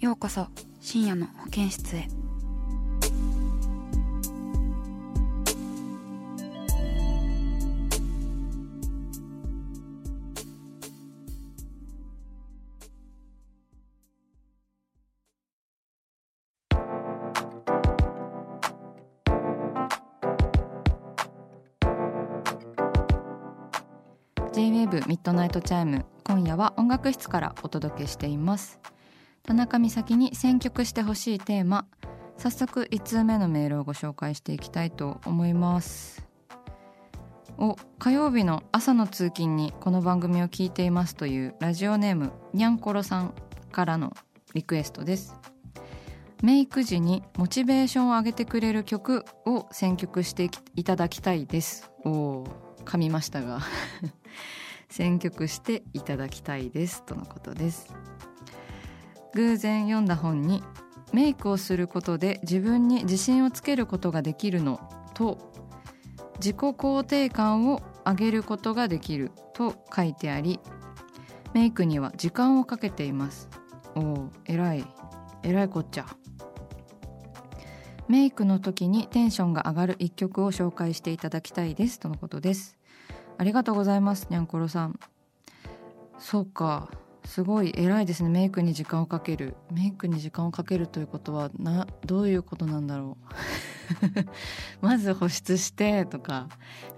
ようこそ深夜の保健室へ。J-WAVE ミッドナイトチャイム今夜は音楽室からお届けしています。田中美咲に選曲してほしいテーマ。早速1通目のメールをご紹介していきたいと思います。お火曜日の朝の通勤にこの番組を聞いていますというラジオネームにゃんころさんからのリクエストです。メイク時にモチベーションを上げてくれる曲を選曲していただきたいです。おお噛みましたが。選曲していただきたいですとのことです。偶然読んだ本にメイクをすることで自分に自信をつけることができるのと自己肯定感を上げることができると書いてありメイクには時間をかけています。おお偉い。偉いこっちゃ。メイクの時にテンションが上がる一曲を紹介していただきたいですとのことです。ありがとうございますにゃんころさん。そうか。すごい偉いですね。メイクに時間をかける。メイクに時間をかけるということはなどういうことなんだろう。まず保湿してとか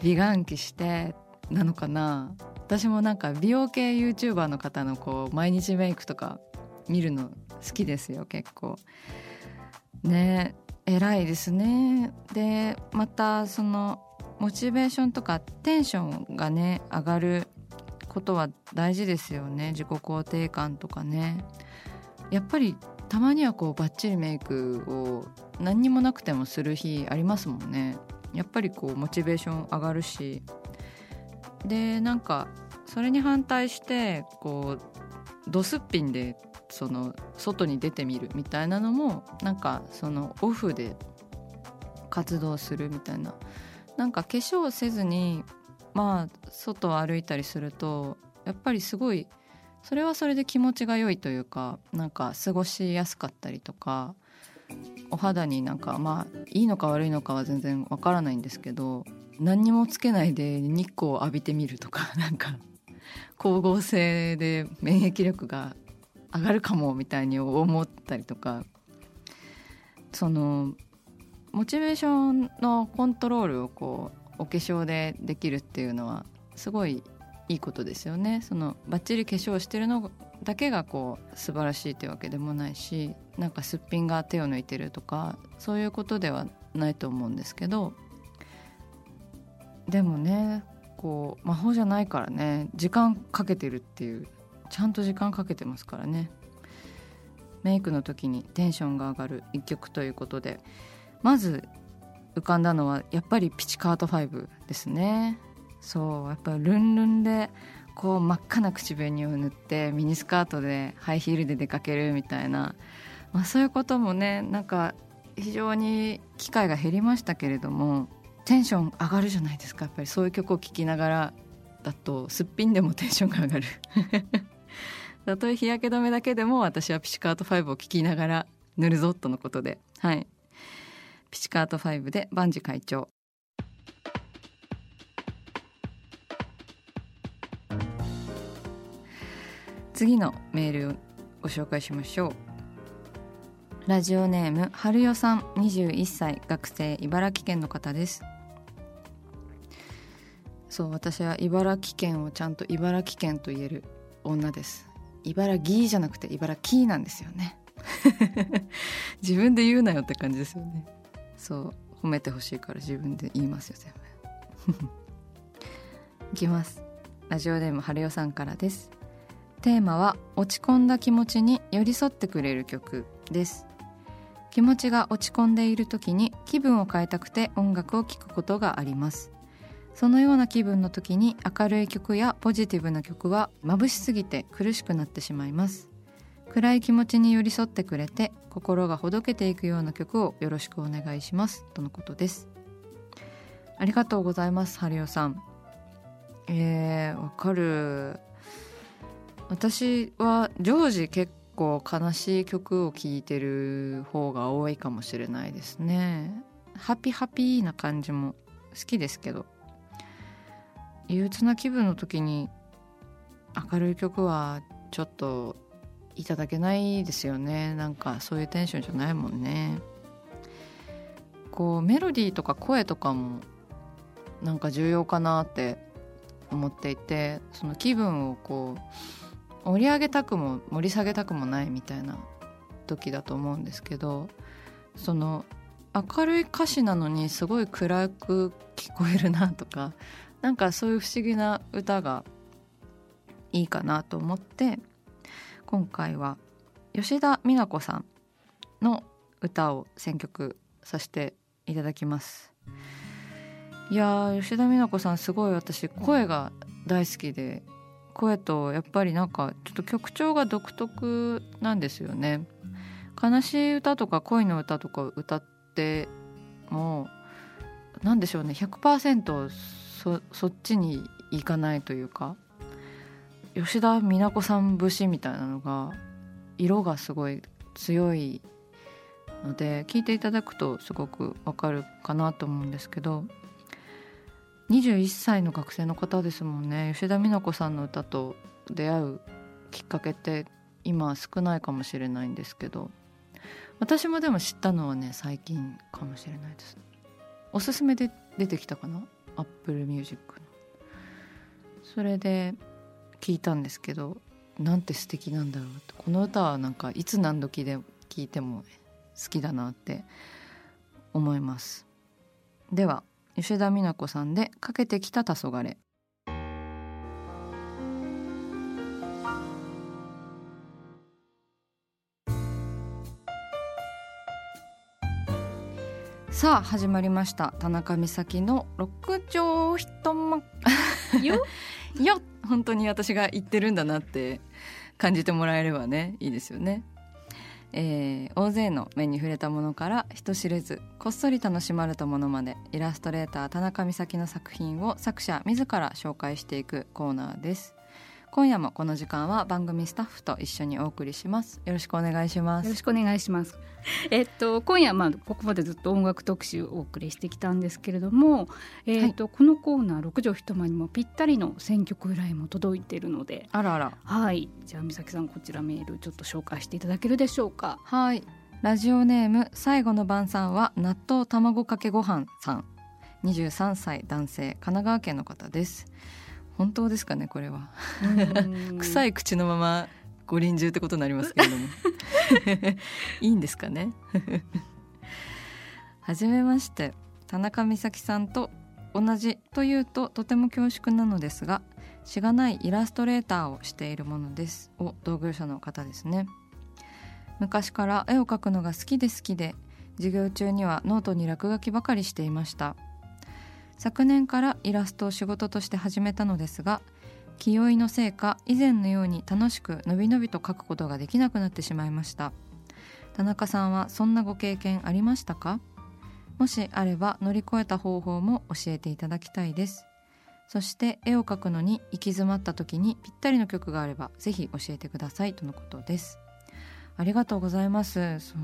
美顔器してなのかな。私もなんか美容系 YouTuber の方のこう毎日メイクとか見るの好きですよ結構。ね偉いですね。でまたそのモチベーションとかテンションがね上がることは大事ですよね。自己肯定感とかね。やっぱりたまにはこうバッチリメイクを何にもなくてもする日ありますもんね。やっぱりこうモチベーション上がるし。でなんかそれに反対してこうドすっぴんでその外に出てみるみたいなのもなんかそのオフで活動するみたいな。なんか化粧せずにまあ外を歩いたりするとやっぱりすごいそれはそれで気持ちが良いというかなんか過ごしやすかったりとかお肌になんかまあいいのか悪いのかは全然わからないんですけど何にもつけないで日光を浴びてみるとか なんか光合成で免疫力が上がるかもみたいに思ったりとかそのモチベーションのコントロールをこうお化粧でできるっていうのはすごいいいことですよね。そのバッチリ化粧してるのだけがこう素晴らしいってわけでもないしなんかすっぴんが手を抜いてるとかそういうことではないと思うんですけどでもねこう魔法じゃないからね時間かけてるっていうちゃんと時間かけてますからね。メイクの時にテンションが上がる一曲ということでまず浮かんだのはやっぱりピチカート5ですね。そうやっぱルンルンでこう真っ赤な口紅を塗ってミニスカートでハイヒールで出かけるみたいな、まあ、そういうこともねなんか非常に機会が減りましたけれどもテンション上がるじゃないですか。やっぱりそういう曲を聴きながらだとすっぴんでもテンションが上がる。たとえ日焼け止めだけでも私はピチカート5を聴きながら塗るぞとのことで。はい。ピチカート5で万事会長。次のメールをご紹介しましょう。ラジオネーム春代さん21歳学生茨城県の方です。そう私は茨城県をちゃんと茨城県と言える女です。茨城じゃなくて茨城なんですよね。自分で言うなよって感じですよね。そう褒めてほしいから自分で言いますよ全部。いきます。ラジオネーム春代さんからです。テーマは落ち込んだ気持ちに寄り添ってくれる曲です。気持ちが落ち込んでいる時に気分を変えたくて音楽を聴くことがあります。そのような気分の時に明るい曲やポジティブな曲は眩しすぎて苦しくなってしまいます。暗い気持ちに寄り添ってくれて心がほどけていくような曲をよろしくお願いします。とのことです。ありがとうございますハリオさん。えー、わかる。私は常時結構悲しい曲を聴いてる方が多いかもしれないですね。ハピハピな感じも好きですけど憂鬱な気分の時に明るい曲はちょっといただけないですよね。なんかそういうテンションじゃないもんね。こうメロディーとか声とかもなんか重要かなって思っていてその気分をこう盛り上げたくも盛り下げたくもないみたいな時だと思うんですけどその明るい歌詞なのにすごい暗く聞こえるなとかなんかそういう不思議な歌がいいかなと思って今回は吉田美奈子さんの歌を選曲させていただきます。いや吉田美奈子さんすごい私声が大好きで声とやっぱりなんかちょっと曲調が独特なんですよね。悲しい歌とか恋の歌とか歌っても何でしょうね100%そそっちに行かないというか。吉田美奈子さん節みたいなのが色がすごい強いので聞いていただくとすごくわかるかなと思うんですけど21歳の学生の方ですもんね。吉田美奈子さんの歌と出会うきっかけって今少ないかもしれないんですけど私もでも知ったのはね最近かもしれないです。おすすめで出てきたかな？Apple Music の。それで聞いたんですけどなんて素敵なんだろうこの歌はなんかいつ何時で聴いても好きだなって思います。では吉田美奈子さんでかけてきた黄昏。さあ始まりました。田中美咲の六畳一間よ。よ。本当に私が言ってるんだなって感じてもらえればねいいですよね。えー、大勢の目に触れたものから人知れずこっそり楽しまれたものまでイラストレーター田中美咲の作品を作者自ら紹介していくコーナーです。今夜もこの時間は番組スタッフと一緒にお送りします。よろしくお願いします。よろしくお願いします。えっと今夜まあここまでずっと音楽特集をお送りしてきたんですけれどもえっと、はい、このコーナー六畳一間にもぴったりの選曲依頼も届いているので。あらあら。はい。じゃあ美咲さんこちらメールちょっと紹介していただけるでしょうか。はい。ラジオネーム最後の晩さんは納豆卵かけご飯さん。23歳男性神奈川県の方です本当ですかねこれは。臭い口のままご臨終ってことになりますけれども。いいんですかね？はじめまして。田中美咲さんと同じというととても恐縮なのですがしがないイラストレーターをしているものですを同業者の方ですね。昔から絵を描くのが好きで好きで授業中にはノートに落書きばかりしていました昨年からイラストを仕事として始めたのですが気負いのせいか以前のように楽しくのびのびと書くことができなくなってしまいました。田中さんはそんなご経験ありましたか？もしあれば乗り越えた方法も教えていただきたいです。そして絵を描くのに行き詰まった時にぴったりの曲があればぜひ教えてくださいとのことです。ありがとうございます。そう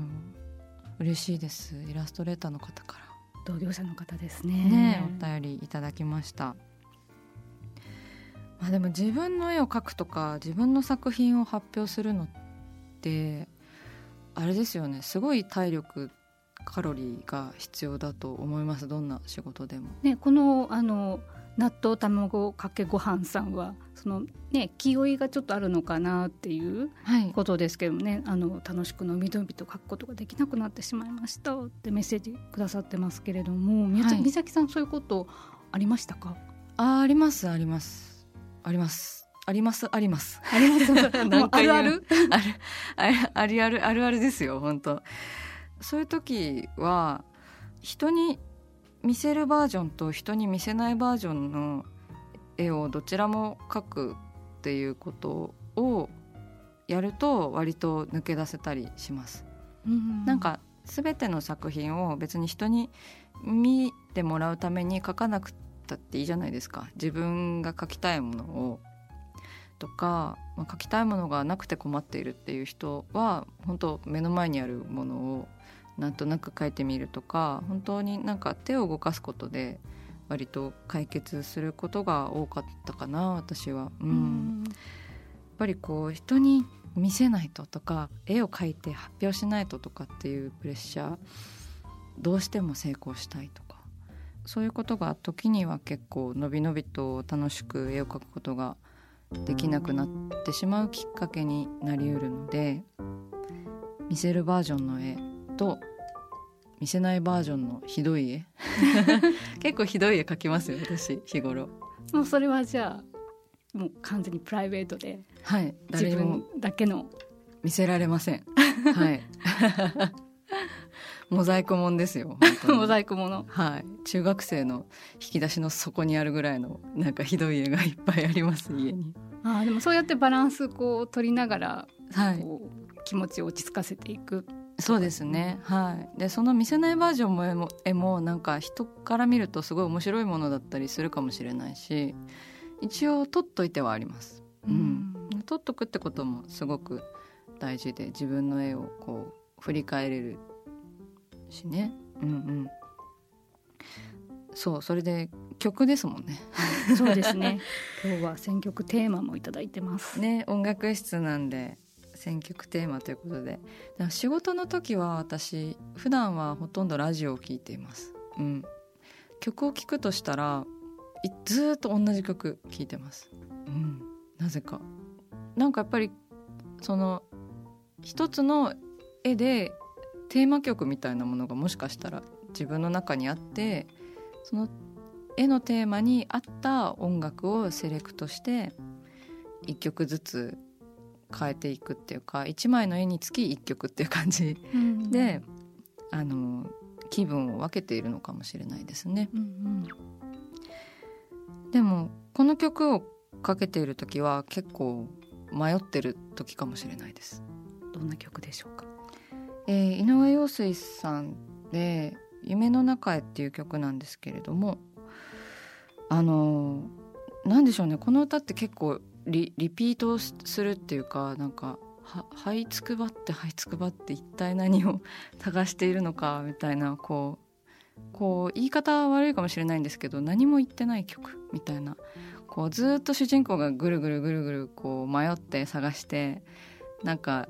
嬉しいです。イラストレーターの方から。同業者の方ですね。ねお便りいただきました。まあでも自分の絵を描くとか自分の作品を発表するのってあれですよね。すごい体力カロリーが必要だと思います。どんな仕事でも。ね、このあの納豆卵かけご飯さんはそのね気負いがちょっとあるのかなっていうことですけどね、はい、あの楽しくのびのびと書くことができなくなってしまいましたってメッセージくださってますけれども宮崎、はい、さんそういうことありましたか？あありますあります。あります。ありますあります。あります。あ るある？あるあるあるあるあるですよ本当。そういう時は人に見せるバージョンと人に見せないバージョンの絵をどちらも描くっていうことをやると割と抜け出せたりします。うん、なんか全ての作品を別に人に見てもらうために描かなくたっていいじゃないですか自分が描きたいものをとか、まあ、描きたいものがなくて困っているっていう人は本当目の前にあるものをなんとなく書いてみるとか本当になんか手を動かすことで割と解決することが多かったかな私は。うん、やっぱりこう人に見せないととか絵を描いて発表しないととかっていうプレッシャーどうしても成功したいとかそういうことが時には結構のびのびと楽しく絵を描くことができなくなってしまうきっかけになりうるので見せるバージョンの絵と見せないバージョンのひどい絵？結構ひどい絵描きますよ私日頃。もうそれはじゃあもう完全にプライベートではい自分だけの。見せられません。はい。モザイクもんですよモザイクもの。はい。中学生の引き出しの底にあるぐらいのなんかひどい絵がいっぱいあります家に。あでもそうやってバランスこう取りながら、はい、気持ちを落ち着かせていくそうですね。はい。でその見せないバージョンも絵も絵もなんか人から見るとすごい面白いものだったりするかもしれないし一応撮っといてはあります、うん、うん、撮っとくってこともすごく大事で自分の絵をこう振り返れるしね。うんうん。そうそれで曲ですもんね。そうですね。今日は選曲テーマもいただいてます。ね音楽室なんで選曲テーマということで。仕事の時は私普段はほとんどラジオを聴いています、うん、曲を聴くとしたらずっと同じ曲聴いてます、うん、なぜか。なんかやっぱりその一つの絵でテーマ曲みたいなものがもしかしたら自分の中にあってその絵のテーマに合った音楽をセレクトして一曲ずつ変えていくっていうか1枚の絵につき1曲っていう感じで、うん、あの気分を分けているのかもしれないですね。うんうん、でもこの曲をかけている時は結構迷ってる時かもしれないです。どんな曲でしょうか、えー、井上陽水さんで「夢の中へ」っていう曲なんですけれどもあのなんでしょうねこの歌って結構リリピートするっていうかなんかは這いつくばって這いつくばって一体何を 探しているのかみたいなこうこう言い方は悪いかもしれないんですけど何も言ってない曲みたいなこうずっと主人公がぐるぐるぐるぐるこう迷って探してなんか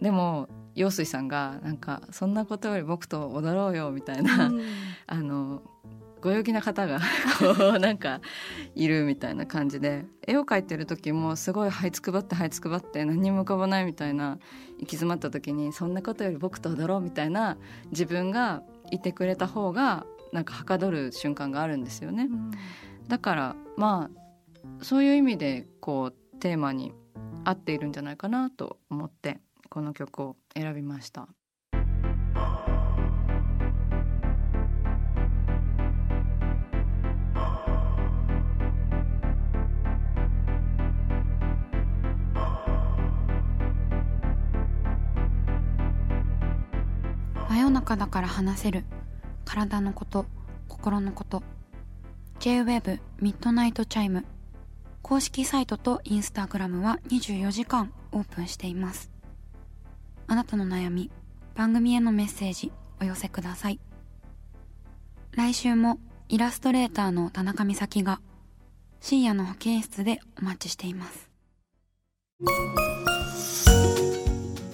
でも陽水さんがなんかそんなことより僕と踊ろうよみたいな、うん、あのご陽気な方が こうなんかいるみたいな感じで絵を描いてる時もすごい這いつくばって這いつくばって何にも浮かばないみたいな行き詰まった時にそんなことより僕と踊ろうみたいな自分がいてくれた方がなんかはかどる瞬間があるんですよね。うん、だからまあそういう意味でこうテーマに合っているんじゃないかなと思ってこの曲を選びました。中だから話せる。体のこと心のこと。 J-WAVE ミッドナイトチャイム。公式サイトとインスタグラムは24時間オープンしています。あなたの悩み番組へのメッセージお寄せください。来週もイラストレーターの田中美咲が深夜の保健室でお待ちしています。